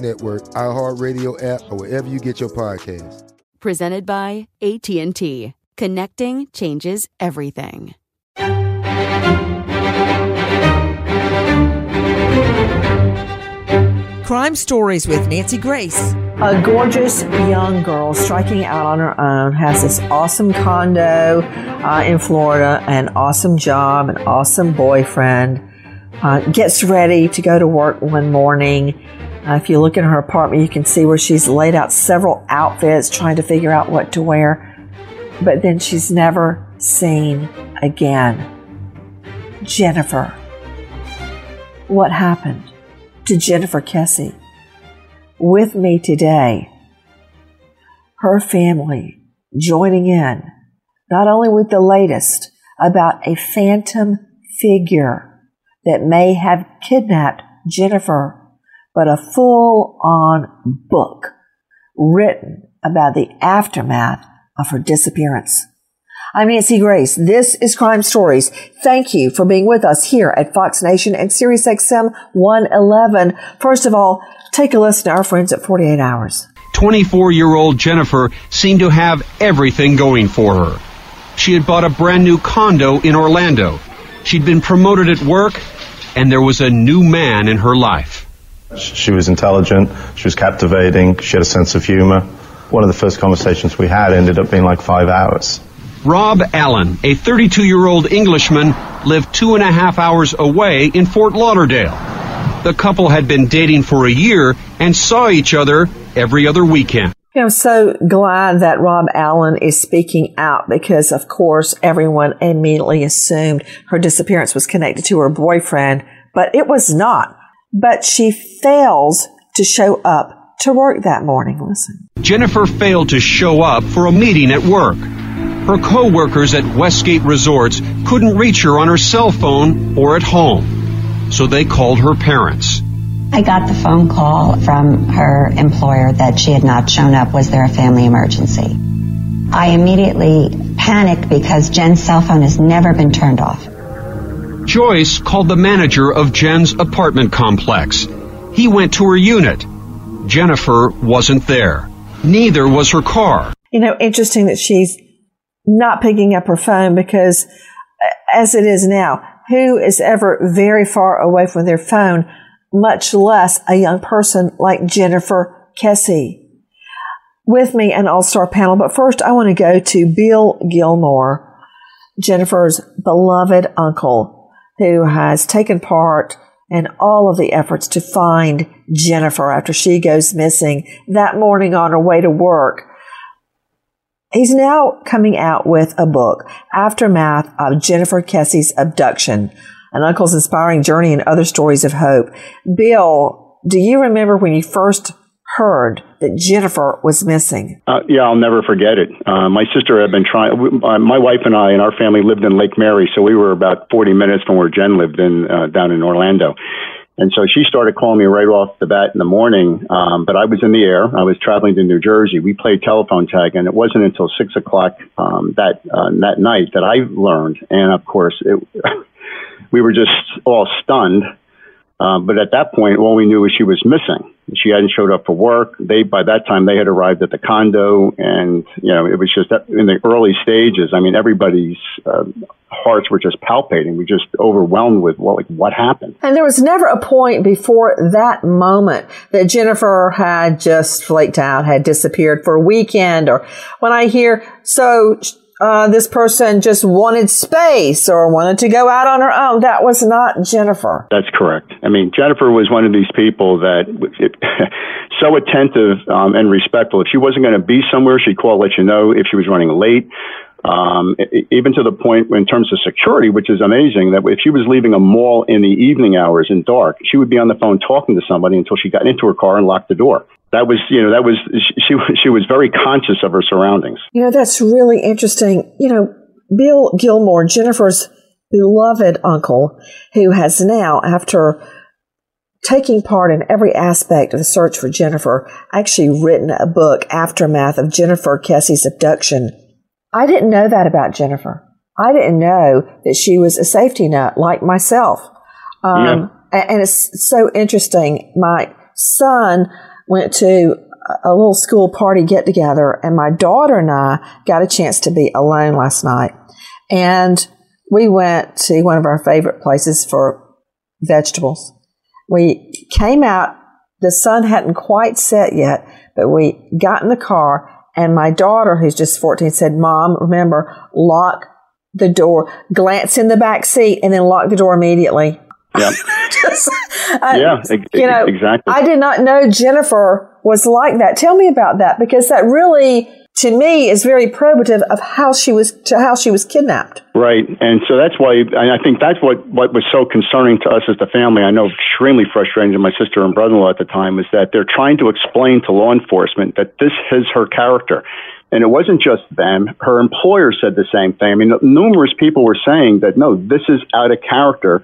Network, iHeartRadio app, or wherever you get your podcasts. Presented by AT&T. Connecting changes everything. Crime Stories with Nancy Grace. A gorgeous young girl striking out on her own has this awesome condo uh, in Florida, an awesome job, an awesome boyfriend. Uh, gets ready to go to work one morning. Uh, if you look in her apartment, you can see where she's laid out several outfits trying to figure out what to wear. But then she's never seen again. Jennifer. What happened to Jennifer Kesse? With me today, her family joining in, not only with the latest about a phantom figure that may have kidnapped Jennifer but a full on book written about the aftermath of her disappearance. I'm Nancy Grace. This is Crime Stories. Thank you for being with us here at Fox Nation and SiriusXM 111. First of all, take a listen to our friends at 48 Hours. 24 year old Jennifer seemed to have everything going for her. She had bought a brand new condo in Orlando. She'd been promoted at work, and there was a new man in her life. She was intelligent, she was captivating, she had a sense of humor. One of the first conversations we had ended up being like five hours. Rob Allen, a 32 year old Englishman, lived two and a half hours away in Fort Lauderdale. The couple had been dating for a year and saw each other every other weekend. You know, I'm so glad that Rob Allen is speaking out because, of course, everyone immediately assumed her disappearance was connected to her boyfriend, but it was not but she fails to show up to work that morning. Listen. Jennifer failed to show up for a meeting at work. Her co-workers at Westgate Resorts couldn't reach her on her cell phone or at home, so they called her parents. I got the phone call from her employer that she had not shown up. Was there a family emergency? I immediately panicked because Jen's cell phone has never been turned off. Joyce called the manager of Jen's apartment complex. He went to her unit. Jennifer wasn't there. Neither was her car. You know, interesting that she's not picking up her phone because uh, as it is now. Who is ever very far away from their phone, much less a young person like Jennifer Kesse? With me, an all star panel, but first I want to go to Bill Gilmore, Jennifer's beloved uncle, who has taken part in all of the efforts to find Jennifer after she goes missing that morning on her way to work. He's now coming out with a book, Aftermath of Jennifer Kesse's Abduction, an uncle's inspiring journey and other stories of hope. Bill, do you remember when you first heard that Jennifer was missing? Uh, yeah, I'll never forget it. Uh, my sister had been trying. Uh, my wife and I and our family lived in Lake Mary, so we were about 40 minutes from where Jen lived in uh, down in Orlando. And so she started calling me right off the bat in the morning. Um, but I was in the air. I was traveling to New Jersey. We played telephone tag, and it wasn't until six o'clock um, that uh, that night that I learned. And of course, it, we were just all stunned. Um, but at that point, all we knew was she was missing. She hadn't showed up for work. They by that time they had arrived at the condo, and you know it was just in the early stages. I mean, everybody's uh, hearts were just palpating. We just overwhelmed with well, like what happened. And there was never a point before that moment that Jennifer had just flaked out, had disappeared for a weekend, or when I hear so. Uh, this person just wanted space or wanted to go out on her own. That was not Jennifer. That's correct. I mean, Jennifer was one of these people that it, so attentive um, and respectful. If she wasn't going to be somewhere, she'd call, let you know. If she was running late, um, even to the point in terms of security, which is amazing, that if she was leaving a mall in the evening hours in dark, she would be on the phone talking to somebody until she got into her car and locked the door. That was, you know, that was she. She was very conscious of her surroundings. You know, that's really interesting. You know, Bill Gilmore, Jennifer's beloved uncle, who has now, after taking part in every aspect of the search for Jennifer, actually written a book, Aftermath of Jennifer Kesse's Abduction I didn't know that about Jennifer. I didn't know that she was a safety net like myself. Um, yeah. and it's so interesting. My son went to a little school party get together and my daughter and I got a chance to be alone last night. And we went to one of our favorite places for vegetables. We came out, the sun hadn't quite set yet, but we got in the car and my daughter, who's just 14, said, Mom, remember, lock the door, glance in the back seat, and then lock the door immediately. Yeah. just, uh, yeah, you know, exactly. I did not know Jennifer was like that. Tell me about that because that really to me is very probative of how she was to how she was kidnapped. Right, and so that's why, and I think that's what what was so concerning to us as the family. I know extremely frustrating to my sister and brother-in-law at the time is that they're trying to explain to law enforcement that this is her character. And it wasn't just them. Her employer said the same thing. I mean, numerous people were saying that no, this is out of character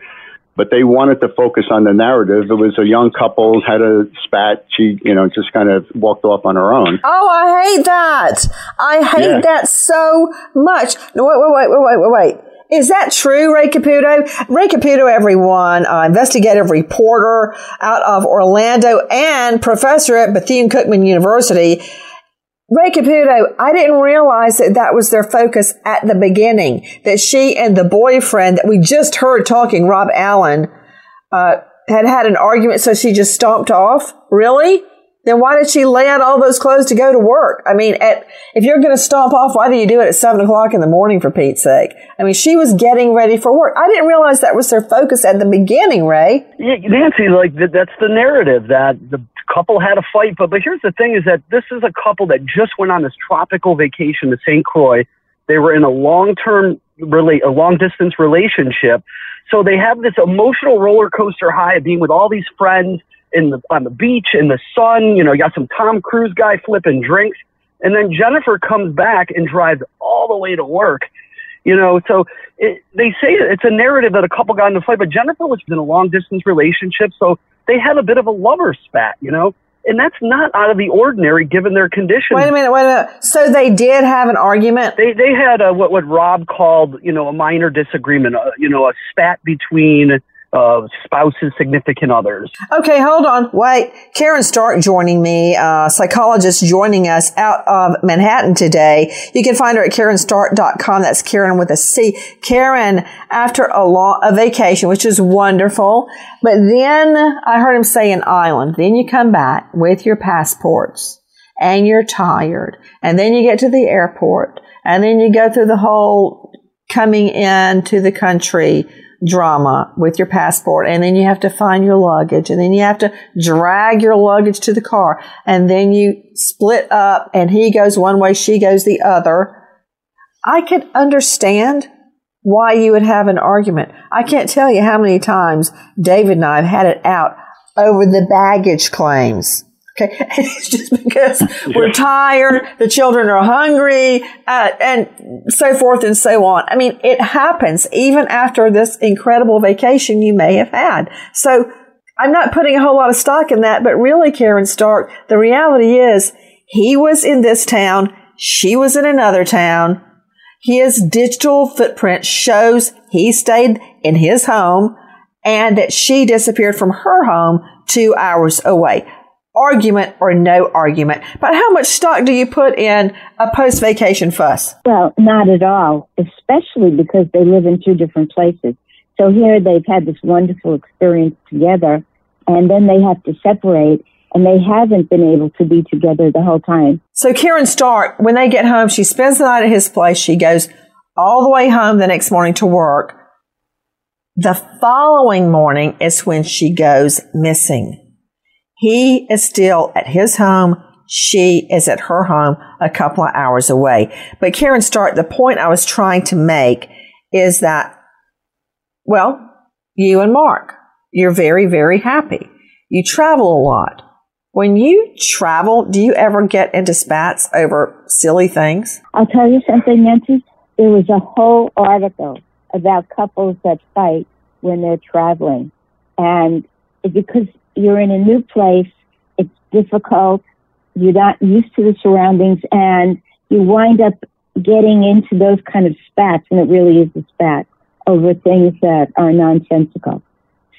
but they wanted to focus on the narrative. It was a young couple had a spat. She, you know, just kind of walked off on her own. Oh, I hate that. I hate yeah. that so much. No, wait, wait, wait, wait, wait, wait. Is that true, Ray Caputo? Ray Caputo, everyone, uh, investigative reporter out of Orlando and professor at Bethune Cookman University Ray Caputo, I didn't realize that that was their focus at the beginning, that she and the boyfriend that we just heard talking, Rob Allen, uh, had had an argument, so she just stomped off. Really? Then why did she lay out all those clothes to go to work? I mean, at, if you're going to stomp off, why do you do it at seven o'clock in the morning for Pete's sake? I mean, she was getting ready for work. I didn't realize that was their focus at the beginning, Ray. Yeah, Nancy, like that's the narrative that the couple had a fight. But but here's the thing: is that this is a couple that just went on this tropical vacation to St. Croix. They were in a long term relate a long distance relationship, so they have this emotional roller coaster high of being with all these friends in the on the beach in the sun. You know, you got some Tom Cruise guy flipping drinks, and then Jennifer comes back and drives all the way to work. You know, so it, they say it's a narrative that a couple got into a fight, but Jennifer was in a long distance relationship, so they had a bit of a lover spat, you know? And that's not out of the ordinary given their condition. Wait a minute, wait a minute. So they did have an argument? They they had a, what what Rob called, you know, a minor disagreement, uh, you know, a spat between uh, spouses, significant others. Okay, hold on. Wait. Karen Stark joining me, uh, psychologist joining us out of Manhattan today. You can find her at karenstark.com. That's Karen with a C. Karen, after a long, a vacation, which is wonderful, but then I heard him say an island. Then you come back with your passports and you're tired. And then you get to the airport and then you go through the whole coming into the country drama with your passport and then you have to find your luggage and then you have to drag your luggage to the car and then you split up and he goes one way, she goes the other. I could understand why you would have an argument. I can't tell you how many times David and I have had it out over the baggage claims. Okay, it's just because we're tired, the children are hungry, uh, and so forth and so on. I mean, it happens even after this incredible vacation you may have had. So I'm not putting a whole lot of stock in that, but really, Karen Stark, the reality is he was in this town, she was in another town. His digital footprint shows he stayed in his home and that she disappeared from her home two hours away argument or no argument. But how much stock do you put in a post vacation fuss? Well, not at all, especially because they live in two different places. So here they've had this wonderful experience together, and then they have to separate, and they haven't been able to be together the whole time. So Karen Stark, when they get home, she spends the night at his place. She goes all the way home the next morning to work. The following morning is when she goes missing. He is still at his home. She is at her home a couple of hours away. But Karen Stark, the point I was trying to make is that, well, you and Mark, you're very, very happy. You travel a lot. When you travel, do you ever get into spats over silly things? I'll tell you something, Nancy. There was a whole article about couples that fight when they're traveling. And because you're in a new place. It's difficult. You're not used to the surroundings and you wind up getting into those kind of spats, and it really is a spat over things that are nonsensical.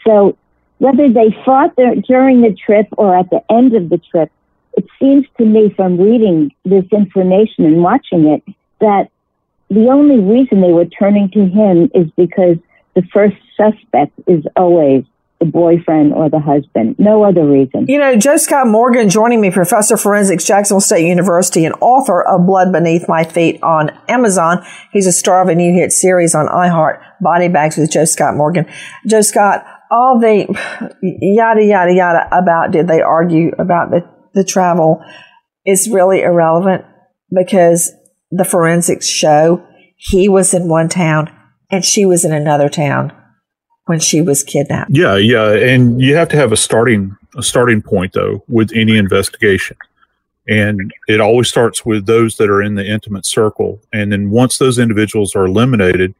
So whether they fought there during the trip or at the end of the trip, it seems to me from reading this information and watching it that the only reason they were turning to him is because the first suspect is always the boyfriend or the husband. No other reason. You know, Joe Scott Morgan joining me, professor of forensics, Jacksonville State University, and author of Blood Beneath My Feet on Amazon. He's a star of a new hit series on iHeart, Body Bags with Joe Scott Morgan. Joe Scott, all the yada, yada, yada about did they argue about the, the travel is really irrelevant because the forensics show he was in one town and she was in another town when she was kidnapped. Yeah, yeah, and you have to have a starting a starting point though with any investigation. And it always starts with those that are in the intimate circle. And then once those individuals are eliminated,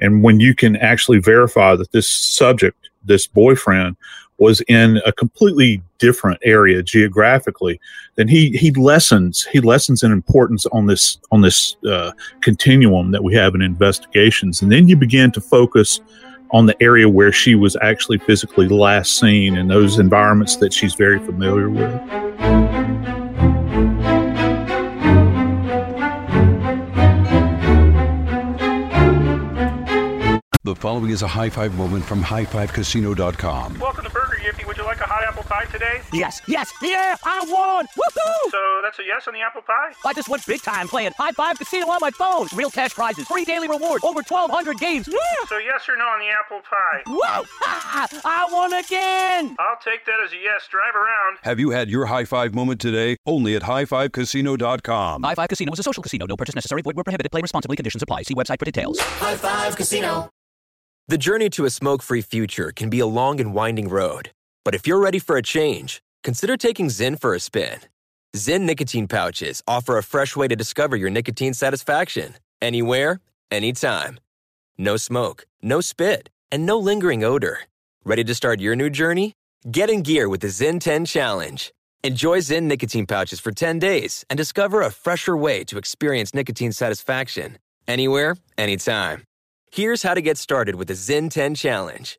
and when you can actually verify that this subject, this boyfriend, was in a completely different area geographically, then he he lessens he lessens in importance on this on this uh, continuum that we have in investigations, and then you begin to focus on the area where she was actually physically last seen in those environments that she's very familiar with. The following is a high five moment from highfivecasino.com. Welcome to Burger Yippee. Would you like a hot apple pie today? Yes, yes, yeah, I won! Woohoo! So that's a yes on the apple pie? I just went big time playing High Five Casino on my phone. Real cash prizes, free daily rewards, over 1,200 games. Yeah! So yes or no on the apple pie? Whoa! I won again! I'll take that as a yes. Drive around. Have you had your high five moment today? Only at highfivecasino.com. High Five Casino is a social casino. No purchase necessary. Void where prohibited. Play responsibly. Conditions apply. See website for details. High Five Casino. The journey to a smoke free future can be a long and winding road. But if you're ready for a change, consider taking Zyn for a spin. Zyn nicotine pouches offer a fresh way to discover your nicotine satisfaction anywhere, anytime. No smoke, no spit, and no lingering odor. Ready to start your new journey? Get in gear with the Zyn 10 Challenge. Enjoy Zyn nicotine pouches for 10 days and discover a fresher way to experience nicotine satisfaction anywhere, anytime. Here's how to get started with the Zyn 10 Challenge.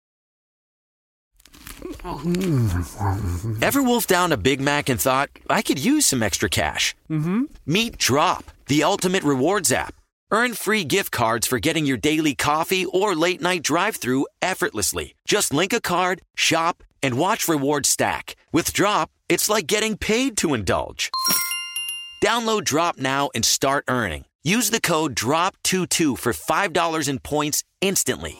Ever wolfed down a Big Mac and thought, I could use some extra cash? Mm-hmm. Meet Drop, the ultimate rewards app. Earn free gift cards for getting your daily coffee or late night drive through effortlessly. Just link a card, shop, and watch rewards stack. With Drop, it's like getting paid to indulge. Download Drop now and start earning. Use the code DROP22 for $5 in points instantly.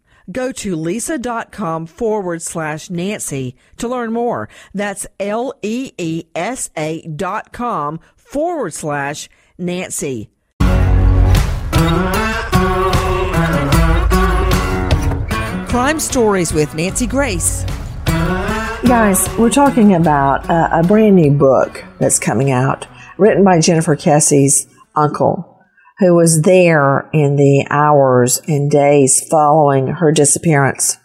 Go to leesa.com forward slash Nancy to learn more. That's L E E S A dot com forward slash Nancy. Crime Stories with Nancy Grace. Guys, we're talking about a, a brand new book that's coming out, written by Jennifer Kesse's uncle, who was there in the hours and days following her disappearance.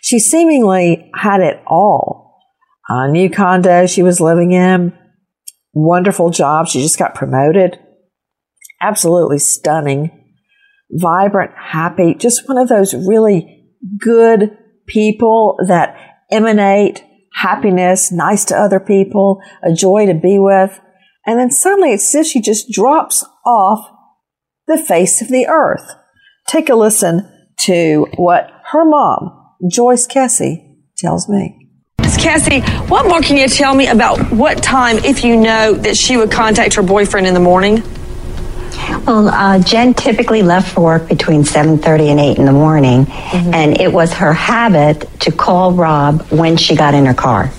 She seemingly had it all. A new condo she was living in, wonderful job. She just got promoted. Absolutely stunning, vibrant, happy, just one of those really good people that emanate happiness, nice to other people, a joy to be with. And then suddenly it's as if she just drops off the face of the earth. Take a listen to what her mom, Joyce Kesse, tells me. Miss Cassie, what more can you tell me about what time, if you know, that she would contact her boyfriend in the morning? Well, uh, Jen typically left for work between 7.30 and 8 in the morning, and it was her habit to call Rob when she got in her car.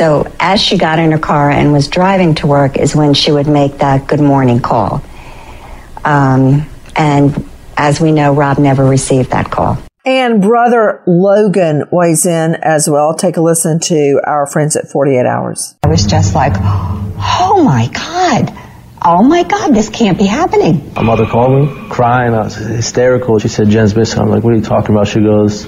So as she got in her car and was driving to work is when she would make that good morning call. Um, and as we know, Rob never received that call. And brother Logan weighs in as well. Take a listen to our friends at 48 Hours. I was just like, oh my God. Oh my God, this can't be happening. My mother called me crying. I was hysterical. She said, Jen's missing. I'm like, what are you talking about? She goes,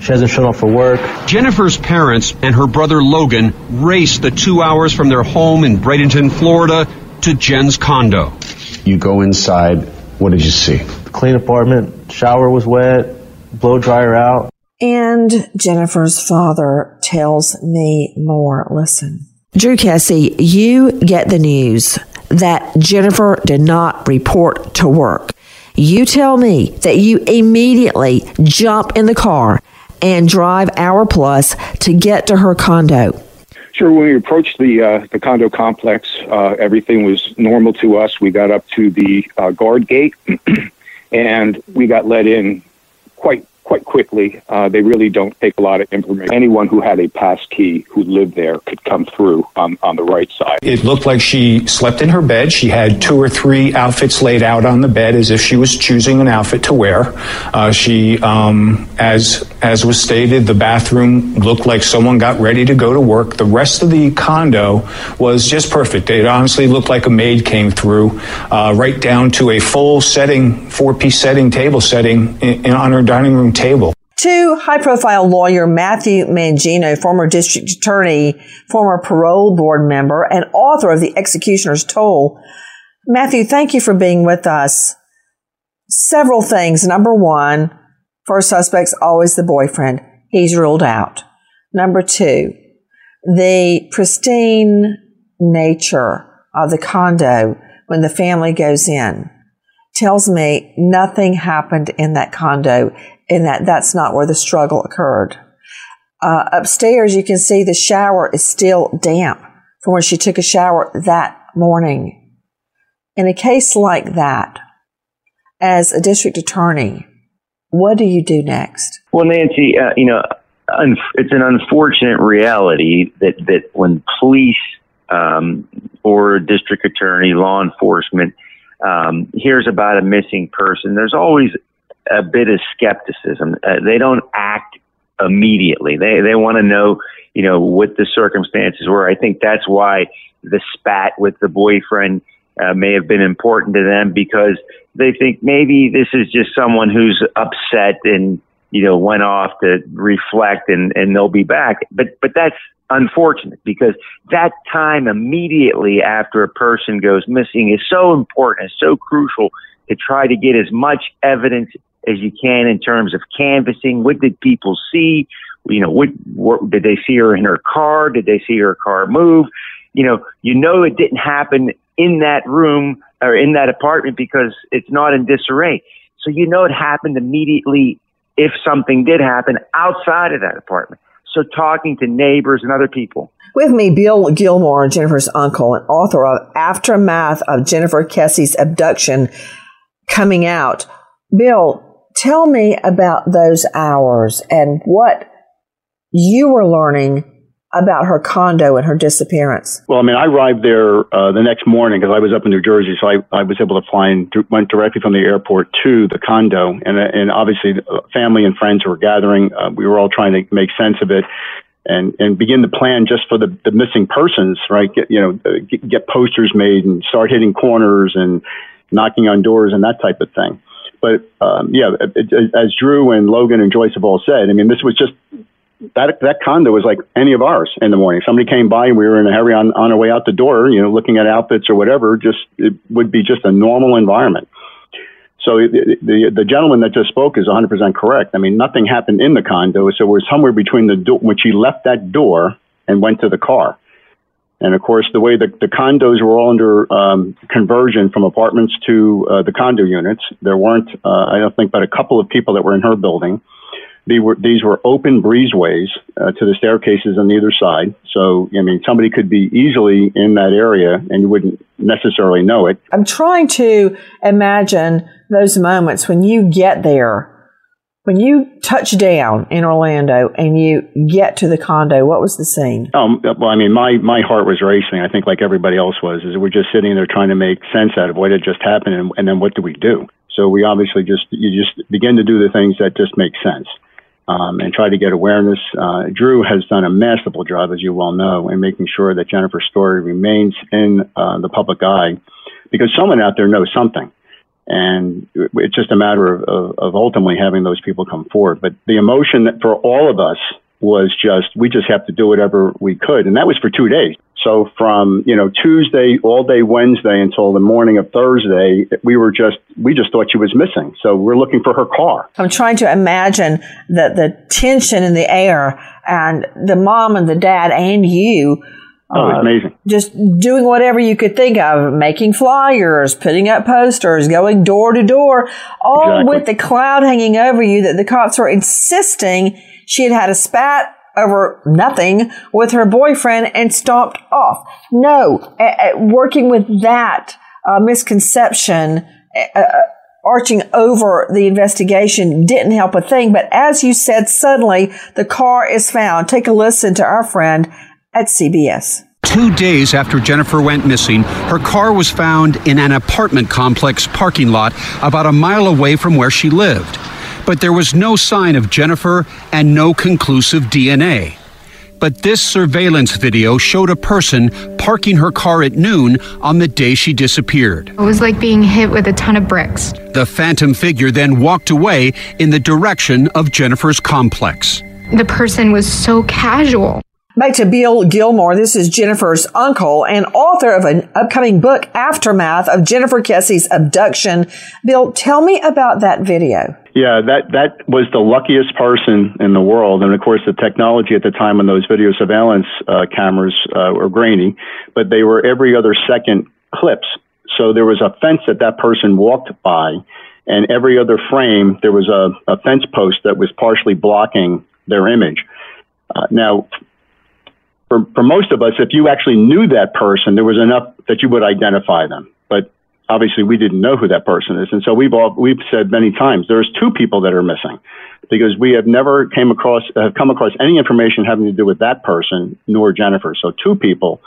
she hasn't shown up for work. Jennifer's parents and her brother Logan raced the two hours from their home in Bradenton, Florida to Jen's condo. You go inside. What did you see? Clean apartment. Shower was wet. Blow dryer out. And Jennifer's father tells me more. Listen. Drew Cassie, you get the news that Jennifer did not report to work. You tell me that you immediately jump in the car and drive hour plus to get to her condo. Sure. When we approached the uh, the condo complex, uh, everything was normal to us. We got up to the uh, guard gate, and we got let in quite quite quickly. Uh, they really don't take a lot of information. Anyone who had a pass key who lived there could come through on, on the right side. It looked like she slept in her bed. She had two or three outfits laid out on the bed as if she was choosing an outfit to wear. Uh, she, um, as as was stated, the bathroom looked like someone got ready to go to work. The rest of the condo was just perfect. It honestly looked like a maid came through, uh, right down to a full setting, four piece setting, table setting in, in, on her dining room table. To high profile lawyer Matthew Mangino, former district attorney, former parole board member, and author of The Executioner's Toll. Matthew, thank you for being with us. Several things. Number one, first suspect's always the boyfriend. He's ruled out. Number two, the pristine nature of the condo when the family goes in tells me nothing happened in that condo and that that's not where the struggle occurred. Uh, upstairs, you can see the shower is still damp from when she took a shower that morning. In a case like that, as a district attorney, what do you do next? Well, Nancy, uh, you know, it's an unfortunate reality that, that when police um, or district attorney, law enforcement, um, hears about a missing person, there's always a bit of skepticism. Uh, they don't act immediately. They they want to know, you know, what the circumstances were. I think that's why the spat with the boyfriend uh, may have been important to them because they think maybe this is just someone who's upset and you know went off to reflect and and they'll be back. But but that's unfortunate because that time immediately after a person goes missing is so important, it's so crucial to try to get as much evidence as you can in terms of canvassing. What did people see? You know, what, what did they see her in her car? Did they see her car move? You know, you know it didn't happen in that room or in that apartment because it's not in disarray. So you know it happened immediately if something did happen outside of that apartment. So talking to neighbors and other people. With me, Bill Gilmore, Jennifer's uncle and author of Aftermath of Jennifer Kesse's Abduction coming out. Bill, tell me about those hours and what you were learning about her condo and her disappearance. Well, I mean, I arrived there uh, the next morning because I was up in New Jersey, so I, I was able to fly and went directly from the airport to the condo, and and obviously uh, family and friends were gathering. Uh, we were all trying to make sense of it. And, and begin to plan just for the, the missing persons, right? Get, you know, uh, get posters made and start hitting corners and knocking on doors and that type of thing. But um, yeah, as Drew and Logan and Joyce have all said, I mean, this was just that that condo was like any of ours in the morning. Somebody came by and we were in a hurry on on our way out the door, you know, looking at outfits or whatever. Just it would be just a normal environment. So the, the, the gentleman that just spoke is 100% correct. I mean, nothing happened in the condo, so we're somewhere between the door when she left that door and went to the car. And of course, the way the, the condos were all under um, conversion from apartments to uh, the condo units, there weren't, uh, I don't think, but a couple of people that were in her building. These were, these were open breezeways uh, to the staircases on either side. So, I mean, somebody could be easily in that area and you wouldn't necessarily know it. I'm trying to imagine those moments when you get there when you touch down in Orlando and you get to the condo, what was the scene? Um, well, I mean, my, my heart was racing. I think like everybody else was, is we're just sitting there trying to make sense out of what had just happened and, and then what do we do? So we obviously just, you just begin to do the things that just make sense. Um, and try to get awareness. Uh, Drew has done a masterful job, as you well know, in making sure that Jennifer's story remains in uh, the public eye because someone out there knows something and it's just a matter of, of, of, ultimately having those people come forward. But the emotion that for all of us was just we just have to do whatever we could, and that was for two days. So from you know Tuesday all day Wednesday until the morning of Thursday, we were just we just thought she was missing. So we're looking for her car. I'm trying to imagine the the tension in the air and the mom and the dad and you Oh, uh, amazing. Just doing whatever you could think of, making flyers, putting up posters, going door to door, all exactly. with the cloud hanging over you that the cops were insisting she had had a spat over nothing with her boyfriend and stomped off. No, working with that uh, misconception, uh, arching over the investigation didn't help a thing. But as you said, suddenly the car is found. Take a listen to our friend at CBS. Two days after Jennifer went missing, her car was found in an apartment complex parking lot about a mile away from where she lived. But there was no sign of Jennifer and no conclusive DNA. But this surveillance video showed a person parking her car at noon on the day she disappeared. It was like being hit with a ton of bricks. The phantom figure then walked away in the direction of Jennifer's complex. The person was so casual. Back to Bill Gilmore. This is Jennifer's uncle and author of an upcoming book, Aftermath of Jennifer Kesse's Abduction. Bill, tell me about that video. Yeah, that that was the luckiest person in the world, and of course, the technology at the time when those video surveillance uh, cameras uh, were grainy, but they were every other second clips. So there was a fence that that person walked by, and every other frame there was a, a fence post that was partially blocking their image. Uh, now, for, for most of us, if you actually knew that person, there was enough that you would identify them. But obviously, we didn't know who that person is, and so we've all we've said many times there's two people that are missing because we have never came across have come across any information having to do with that person nor Jennifer. So two people.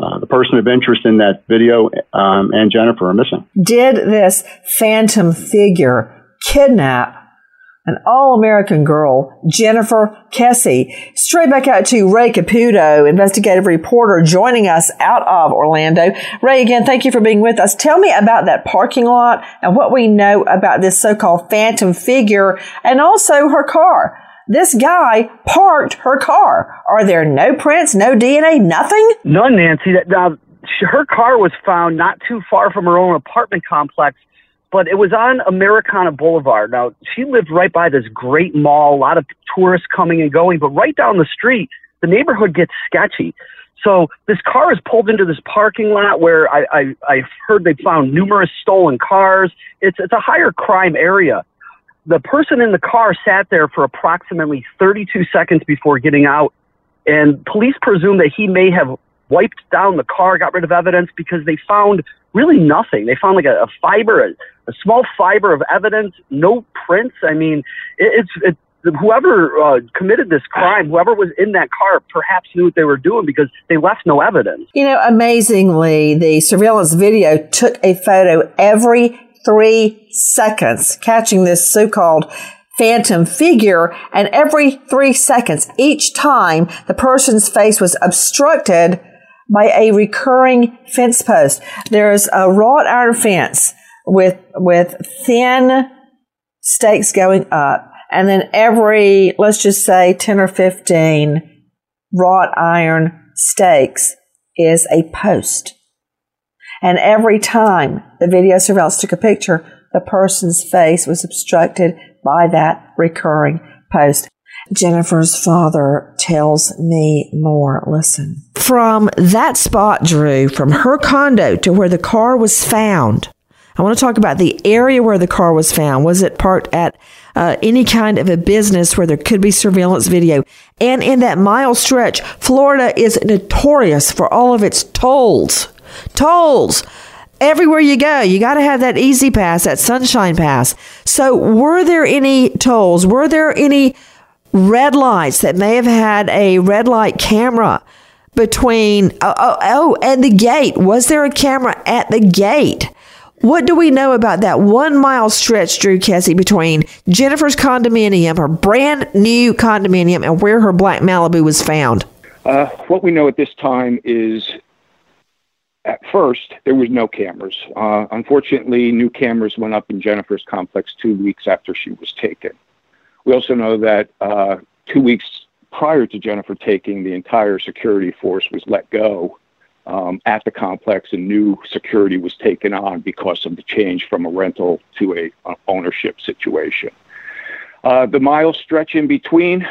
Uh, the person of interest in that video um, and Jennifer are missing. Did this phantom figure kidnap an all American girl, Jennifer Kesse. Straight back out to Ray Caputo, investigative reporter, joining us out of Orlando. Ray, again, thank you for being with us. Tell me about that parking lot and what we know about this so called phantom figure and also her car. This guy parked her car. Are there no prints, no DNA, nothing? None, Nancy. That, uh, her car was found not too far from her own apartment complex but it was on Americana Boulevard. Now, she lived right by this great mall, a lot of tourists coming and going, but right down the street, the neighborhood gets sketchy. So this car is pulled into this parking lot where I, I, I heard they found numerous stolen cars. It's, it's a higher crime area. The person in the car sat there for approximately 32 seconds before getting out, and police presume that he may have wiped down the car, got rid of evidence because they found really nothing. They found like a, a fiber, a, a, small fiber of evidence, no prints. I mean, it, it's it, whoever uh, committed this crime, whoever was in that car, perhaps knew what they were doing because they left no evidence. You know, amazingly, the surveillance video took a photo every three seconds, catching this so-called phantom figure and every three seconds each time the person's face was obstructed by a recurring fence post. There's a wrought iron fence with, with thin stakes going up. And then every, let's just say 10 or 15 wrought iron stakes is a post. And every time the video surveillance took a picture, the person's face was obstructed by that recurring post. Jennifer's father tells me more. Listen. From that spot, Drew, from her condo to where the car was found, I want to talk about the area where the car was found. Was it parked at uh, any kind of a business where there could be surveillance video? And in that mile stretch, Florida is notorious for all of its tolls. Tolls everywhere you go, you got to have that easy pass, that sunshine pass. So, were there any tolls? Were there any red lights that may have had a red light camera between oh, oh, oh and the gate. Was there a camera at the gate? What do we know about that one mile stretch drew kesse between jennifer's condominium her brand new condominium and where her black malibu was found? Uh, what we know at this time is at first there was no cameras. Uh, unfortunately new cameras went up in jennifer's complex two weeks after she was taken we also know that uh, two weeks prior to Jennifer taking, the entire security force was let go um, at the complex, and new security was taken on because of the change from a rental to a, a ownership situation. Uh, the mile stretch in between,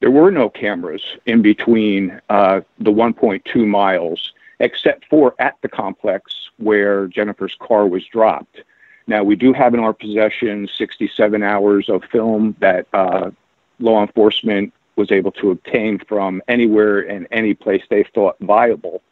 there were no cameras in between uh, the 1.2 miles, except for at the complex where Jennifer's car was dropped. Now, we do have in our possession 67 hours of film that uh, law enforcement was able to obtain from anywhere and any place they thought viable.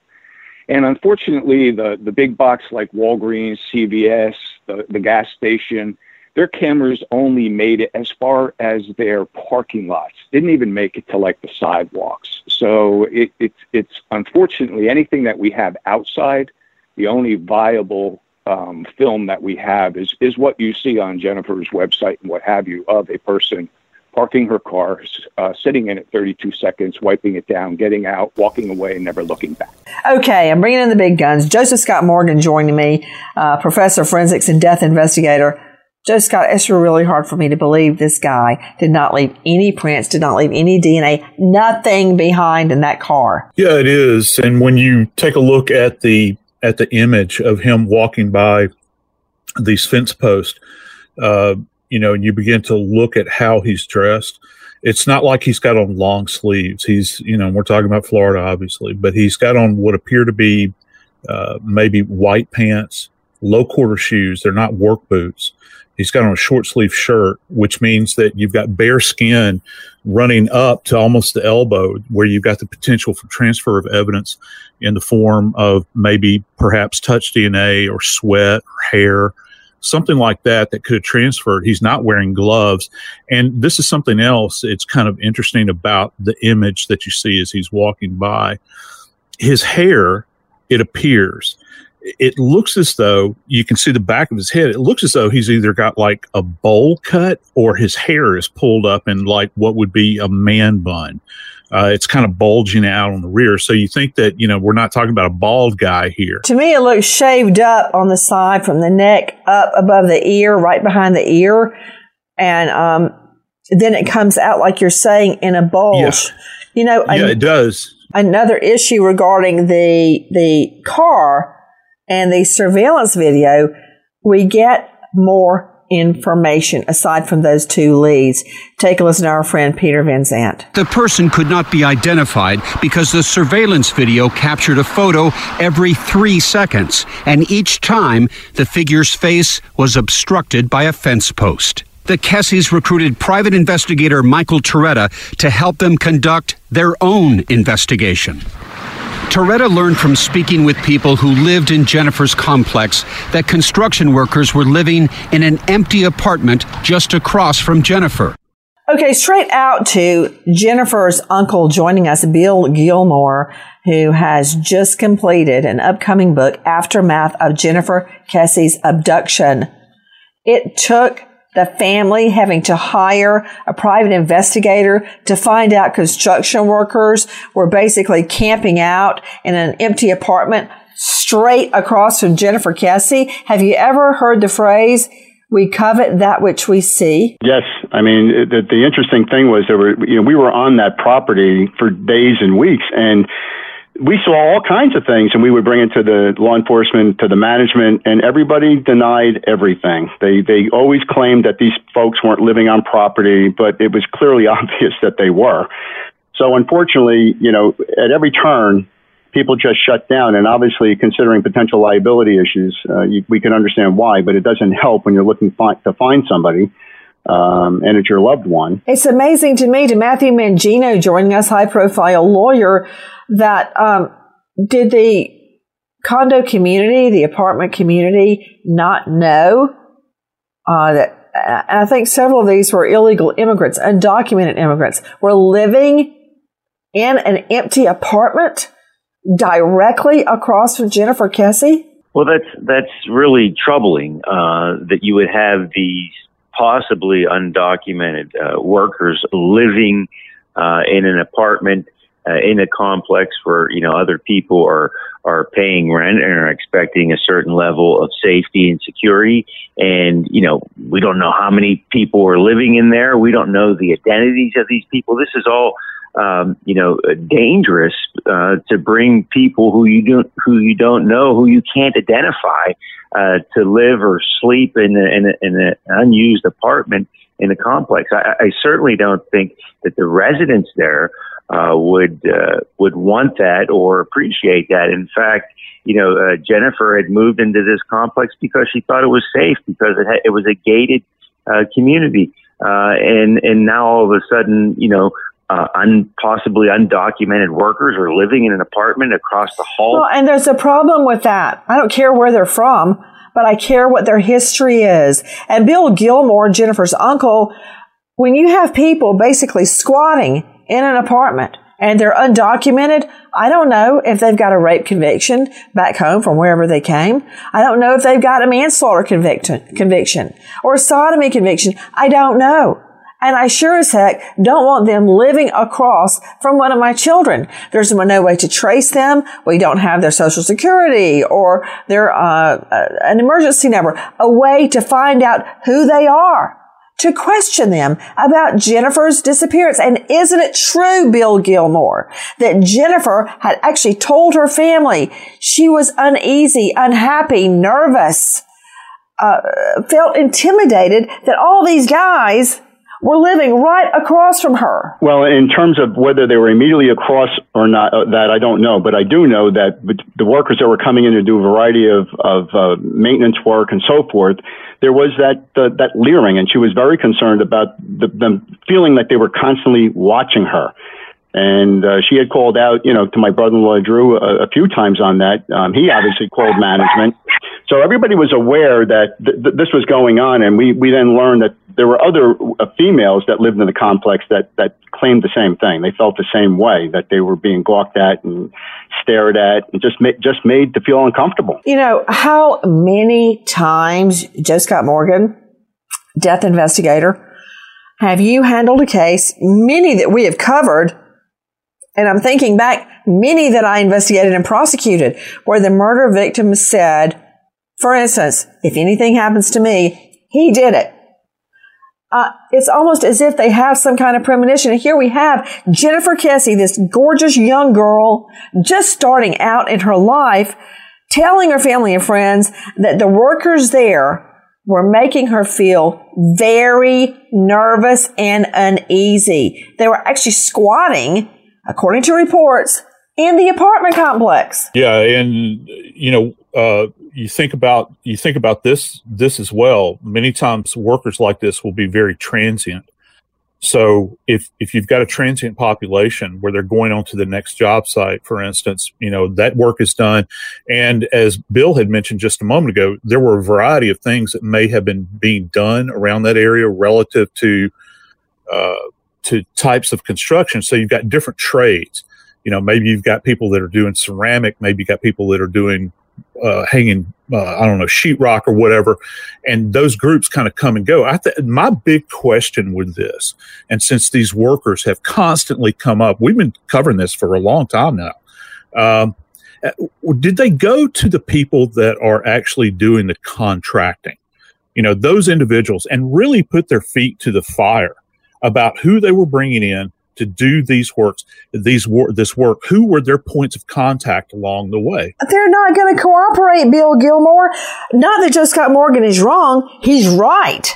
And unfortunately, the, the big box like Walgreens, CVS, the, the gas station, their cameras only made it as far as their parking lots. Didn't even make it to like the sidewalks. So it, it's it's unfortunately anything that we have outside, the only viable um, film that we have is is what you see on Jennifer's website and what have you of a person parking her car, uh, sitting in it 32 seconds, wiping it down, getting out, walking away, and never looking back. Okay, I'm bringing in the big guns. Joseph Scott Morgan joining me, uh, professor of forensics and death investigator. Joe Scott, it's really hard for me to believe this guy did not leave any prints, did not leave any DNA, nothing behind in that car. Yeah, it is. And when you take a look at the at the image of him walking by these fence posts, uh, you know, and you begin to look at how he's dressed, it's not like he's got on long sleeves. He's, you know, we're talking about Florida, obviously, but he's got on what appear to be uh, maybe white pants, low quarter shoes. They're not work boots. He's got on a short sleeve shirt, which means that you've got bare skin running up to almost the elbow, where you've got the potential for transfer of evidence in the form of maybe perhaps touch DNA or sweat or hair, something like that that could have transferred. He's not wearing gloves. And this is something else. It's kind of interesting about the image that you see as he's walking by. His hair, it appears, it looks as though you can see the back of his head. It looks as though he's either got like a bowl cut or his hair is pulled up in like what would be a man bun. Uh, it's kind of bulging out on the rear. So you think that, you know, we're not talking about a bald guy here. To me, it looks shaved up on the side from the neck up above the ear, right behind the ear. And um, then it comes out, like you're saying, in a bulge. Yeah. You know, yeah, an- it does. another issue regarding the the car and the surveillance video, we get more information aside from those two leads. Take a listen to our friend Peter Van Sant. The person could not be identified because the surveillance video captured a photo every three seconds, and each time the figure's face was obstructed by a fence post. The Kesses recruited private investigator Michael Toretta to help them conduct their own investigation. Toretta learned from speaking with people who lived in Jennifer's complex that construction workers were living in an empty apartment just across from Jennifer. Okay, straight out to Jennifer's uncle joining us, Bill Gilmore, who has just completed an upcoming book, Aftermath of Jennifer Kesse's Abduction. It took the family having to hire a private investigator to find out construction workers were basically camping out in an empty apartment straight across from Jennifer Kesse. Have you ever heard the phrase, we covet that which we see? Yes, I mean the, the interesting thing was there were you know we were on that property for days and weeks, and we saw all kinds of things, and we would bring it to the law enforcement, to the management, and everybody denied everything. They they always claimed that these folks weren't living on property, but it was clearly obvious that they were. So unfortunately, you know, at every turn, people just shut down. And obviously, considering potential liability issues, uh, you, we can understand why. But it doesn't help when you're looking fi- to find somebody. Um, and it's your loved one. It's amazing to me, to Matthew Mangino joining us, high profile lawyer, that um, did the condo community, the apartment community, not know uh, that? I think several of these were illegal immigrants, undocumented immigrants, were living in an empty apartment directly across from Jennifer Kesse. Well, that's that's really troubling uh, that you would have these possibly undocumented uh, workers living uh, in an apartment uh, in a complex where you know other people are are paying rent and are expecting a certain level of safety and security. And you know we don't know how many people are living in there. We don't know the identities of these people. This is all um, you know dangerous uh, to bring people who you don't who you don't know who you can't identify uh, to live or sleep in, a, in, a, in an unused apartment in the complex I, I certainly don't think that the residents there uh, would uh, would want that or appreciate that. In fact, you know, uh, Jennifer had moved into this complex because she thought it was safe because it had, it was a gated uh, community, uh, and and now all of a sudden, you know, uh, un, possibly undocumented workers are living in an apartment across the hall. Well, and there's a problem with that. I don't care where they're from, but I care what their history is. And Bill Gilmore, Jennifer's uncle, when you have people basically squatting in an apartment and they're undocumented, I don't know if they've got a rape conviction back home from wherever they came. I don't know if they've got a manslaughter conviction, conviction or a sodomy conviction. I don't know. And I sure as heck don't want them living across from one of my children. There's no way to trace them. We don't have their social security or their, uh, uh, an emergency number, a way to find out who they are to question them about Jennifer's disappearance. And isn't it true, Bill Gilmore, that Jennifer had actually told her family she was uneasy, unhappy, nervous, uh, felt intimidated that all these guys were living right across from her. Well, in terms of whether they were immediately across or not, uh, that I don't know, but I do know that the workers that were coming in to do a variety of, of uh, maintenance work and so forth, there was that uh, that leering, and she was very concerned about the, them feeling like they were constantly watching her. And uh, she had called out, you know, to my brother-in-law Drew a, a few times on that. Um, he obviously called management, so everybody was aware that th- th- this was going on. And we we then learned that there were other uh, females that lived in the complex that that claimed the same thing. They felt the same way that they were being gawked at and stared at, and just ma- just made to feel uncomfortable. You know how many times Joe Scott Morgan, death investigator, have you handled a case? Many that we have covered and I'm thinking back, many that I investigated and prosecuted, where the murder victim said, for instance, if anything happens to me, he did it. Uh, it's almost as if they have some kind of premonition. And here we have Jennifer Kesse, this gorgeous young girl, just starting out in her life, telling her family and friends that the workers there were making her feel very nervous and uneasy. They were actually squatting according to reports, in the apartment complex. Yeah, and you know, uh, you think about you think about this this as well. Many times, workers like this will be very transient. So if if you've got a transient population where they're going on to the next job site, for instance, you know that work is done, and as Bill had mentioned just a moment ago, there were a variety of things that may have been being done around that area relative to uh, to types of construction. So you've got different trades. You know, maybe you've got people that are doing ceramic, maybe you've got people that are doing uh, hanging, uh, I don't know, sheetrock or whatever, and those groups kind of come and go. I th- my big question with this, and since these workers have constantly come up, we've been covering this for a long time now. Um, uh, did they go to the people that are actually doing the contracting? You know, those individuals, and really put their feet to the fire about who they were bringing in to do these works, these wor- this work. Who were their points of contact along the way? They're not going to cooperate, Bill Gilmore. Not that Joe Scott Morgan is wrong; he's right.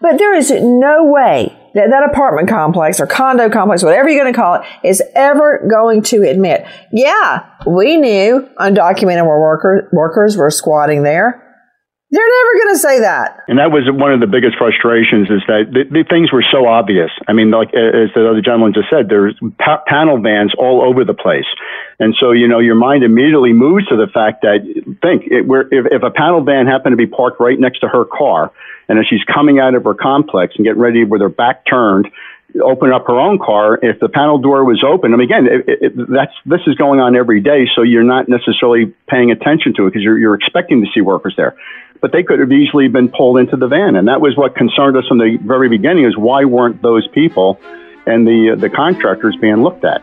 But there is no way that that apartment complex or condo complex, whatever you're going to call it, is ever going to admit, yeah, we knew undocumented worker, workers were squatting there. They're never going to say that. And that was one of the biggest frustrations is that the, the things were so obvious. I mean, like as the other gentleman just said, there's pa- panel vans all over the place. And so, you know, your mind immediately moves to the fact that think it, if, if a panel van happened to be parked right next to her car and as she's coming out of her complex and getting ready with her back turned, open up her own car, if the panel door was open, I mean, again, it, it, that's this is going on every day, so you're not necessarily paying attention to it because you're, you're expecting to see workers there but they could have easily been pulled into the van. And that was what concerned us from the very beginning is why weren't those people and the, uh, the contractors being looked at?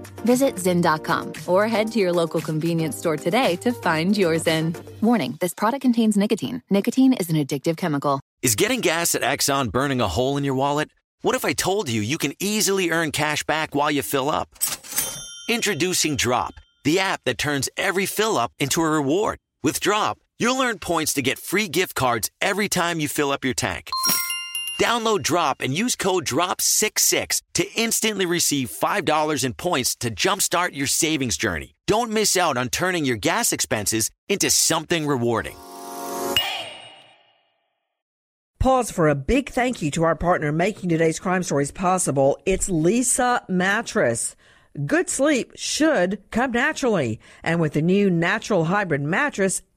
Visit Zyn.com or head to your local convenience store today to find your Zyn. Warning this product contains nicotine. Nicotine is an addictive chemical. Is getting gas at Exxon burning a hole in your wallet? What if I told you you can easily earn cash back while you fill up? Introducing Drop, the app that turns every fill up into a reward. With Drop, you'll earn points to get free gift cards every time you fill up your tank. Download Drop and use code DROP66 to instantly receive $5 in points to jumpstart your savings journey. Don't miss out on turning your gas expenses into something rewarding. Pause for a big thank you to our partner making today's crime stories possible. It's Leesa Mattress. Good sleep should come naturally. And with the new natural hybrid mattress,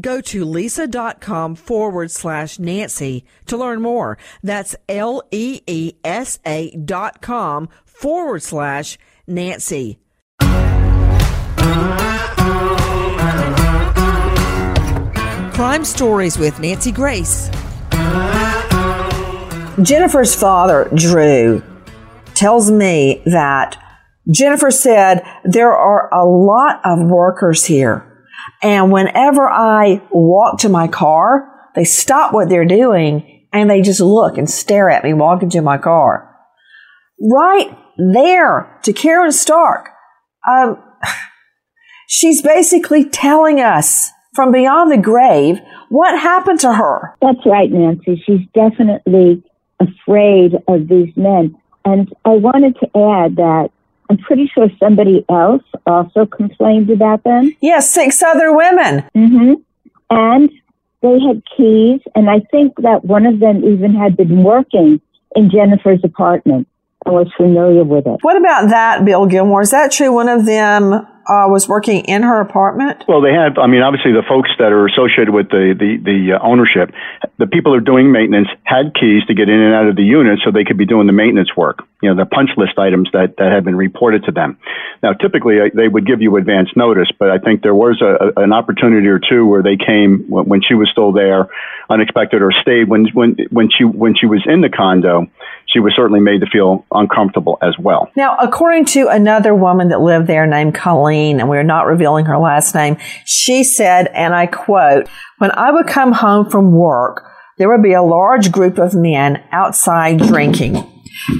Go to leesa.com forward slash Nancy to learn more. That's L E E S A dot com forward slash Nancy. Crime Stories with Nancy Grace. Jennifer's father, Drew, tells me that Jennifer said there are a lot of workers here. And whenever I walk to my car, they stop what they're doing and they just look and stare at me walking to my car. Right there to Karen Stark. Um, she's basically telling us from beyond the grave what happened to her. That's right, Nancy. She's definitely afraid of these men. And I wanted to add that I'm pretty sure somebody else also complained about them. Yes, six other women. hmm And they had keys, and I think that one of them even had been working in Jennifer's apartment and was familiar with it. What about that, Bill Gilmore? Is that true? One of them uh, was working in her apartment? Well, they had. I mean, obviously, the folks that are associated with the the, the uh, ownership, the people who are doing maintenance had keys to get in and out of the unit, so they could be doing the maintenance work. You know, the punch list items that that had been reported to them. Now, typically, uh, they would give you advance notice, but I think there was a, an opportunity or two where they came when, when she was still there, unexpected, or stayed when when when she when she was in the condo. She was certainly made to feel uncomfortable as well. Now, according to another woman that lived there named Colleen, and we're not revealing her last name, she said, and I quote, When I would come home from work, there would be a large group of men outside drinking.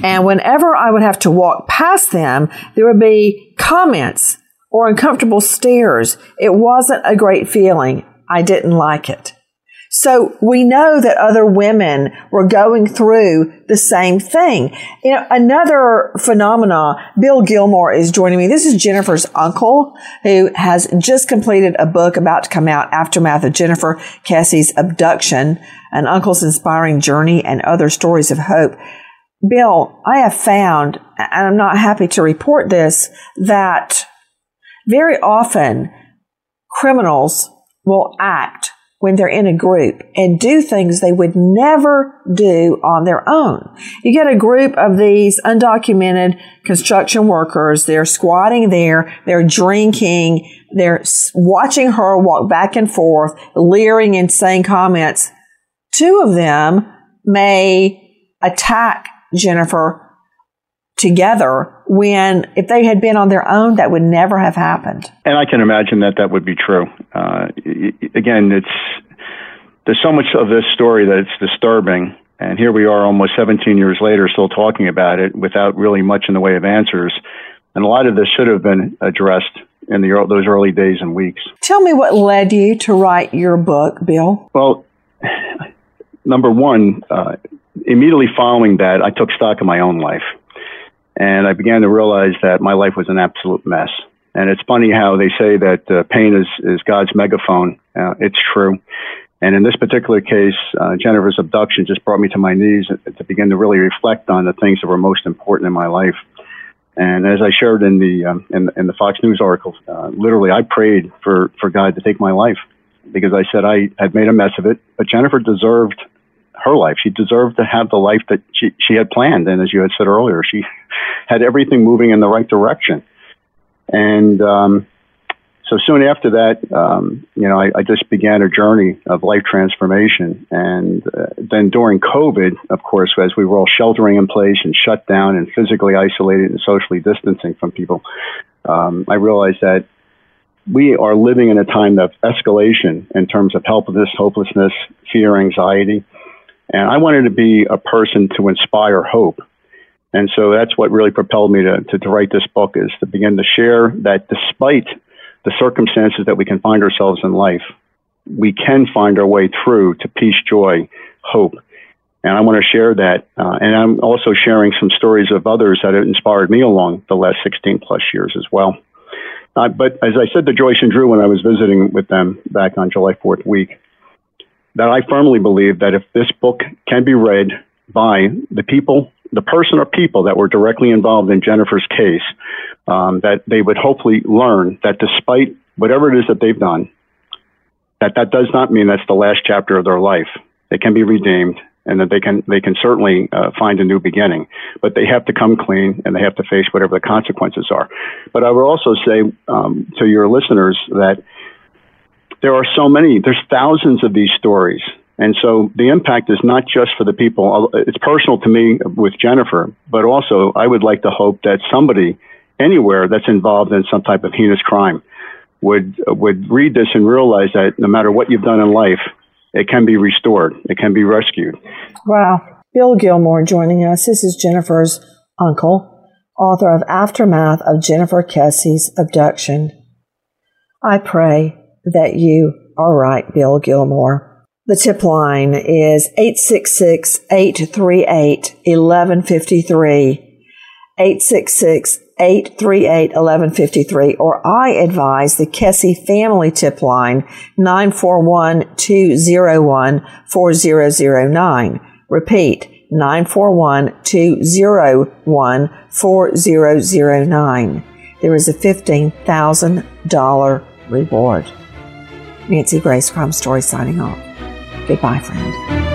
And whenever I would have to walk past them, there would be comments or uncomfortable stares. It wasn't a great feeling. I didn't like it. So we know that other women were going through the same thing. You know, another phenomena, Bill Gilmore is joining me. This is Jennifer's uncle who has just completed a book about to come out, Aftermath of Jennifer Kesse's Abduction, an uncle's inspiring journey and other stories of hope. Bill, I have found, and I'm not happy to report this, that very often criminals will act when they're in a group and do things they would never do on their own. You get a group of these undocumented construction workers, they're squatting there, they're drinking, they're watching her walk back and forth, leering and saying comments. Two of them may attack Jennifer together when if they had been on their own that would never have happened. And i can imagine that that would be true. Uh, again it's there's so much of this story that it's disturbing. And here we are almost 17 years later still talking about it without really much in the way of answers. And a lot of this should have been addressed in the those early days and weeks. Tell me what led you to write your book bill. Well number one uh, immediately following that i took stock of my own life and I began to realize that my life was an absolute mess. And it's funny how they say that uh, pain is, is God's megaphone. Uh, it's true. And in this particular case, uh, Jennifer's abduction just brought me to my knees to begin to really reflect on the things that were most important in my life. And as I shared in the um, in, in, the Fox News article, uh, literally, I prayed for for God to take my life because I said I had made a mess of it, but Jennifer deserved her life. She deserved to have the life that she, she had planned. And as you had said earlier, she had everything moving in the right direction. And um, so soon after that, um, you know, I, I, just began a journey of life transformation. And uh, then during COVID, of course, as we were all sheltering in place and shut down and physically isolated and socially distancing from people, um, I realized that we are living in a time of escalation in terms of helplessness, hopelessness, fear, anxiety. And I wanted to be a person to inspire hope. And so that's what really propelled me to, to, to, write this book is to begin to share that despite the circumstances that we can find ourselves in life, we can find our way through to peace, joy, hope. And I want to share that. Uh, and I'm also sharing some stories of others that have inspired me along the last 16 plus years as well. Uh, but as I said to Joyce and Drew when I was visiting with them back on July 4th week, that I firmly believe that if this book can be read by the people, the person or people that were directly involved in Jennifer's case, um, that they would hopefully learn that despite whatever it is that they've done, that that does not mean that's the last chapter of their life. They can be redeemed, and that they can they can certainly uh, find a new beginning. But they have to come clean, and they have to face whatever the consequences are. But I would also say um, to your listeners that there are so many, there's thousands of these stories. And so the impact is not just for the people. Uh, it's personal to me with Jennifer, but also I would like to hope that somebody anywhere that's involved in some type of heinous crime would would read this and realize that no matter what you've done in life, it can be restored. It can be rescued. Wow. Bill Gilmore joining us. This is Jennifer's uncle, author of Aftermath of Jennifer Kesse's Abduction. I pray that you are right, Bill Gilmore. The tip line is 866 838 1153. 866 838 1153. Or I advise the Kesse Family Tip Line 941 201 4009. Repeat 941 201 4009. There is a $15,000 reward. Nancy Grace Crime Story signing off. Goodbye, friend.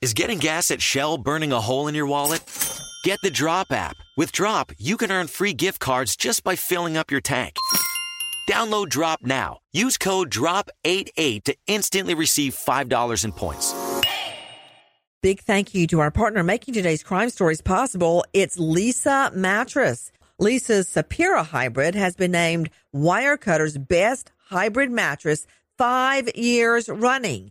Is getting gas at Shell burning a hole in your wallet? Get the Drop app. With Drop, you can earn free gift cards just by filling up your tank. Download Drop now. Use code DROP88 to instantly receive $5 in points. Big thank you to our partner making today's crime stories possible. It's Leesa Mattress. Leesa's Sapira hybrid has been named Wirecutter's best hybrid mattress five years running.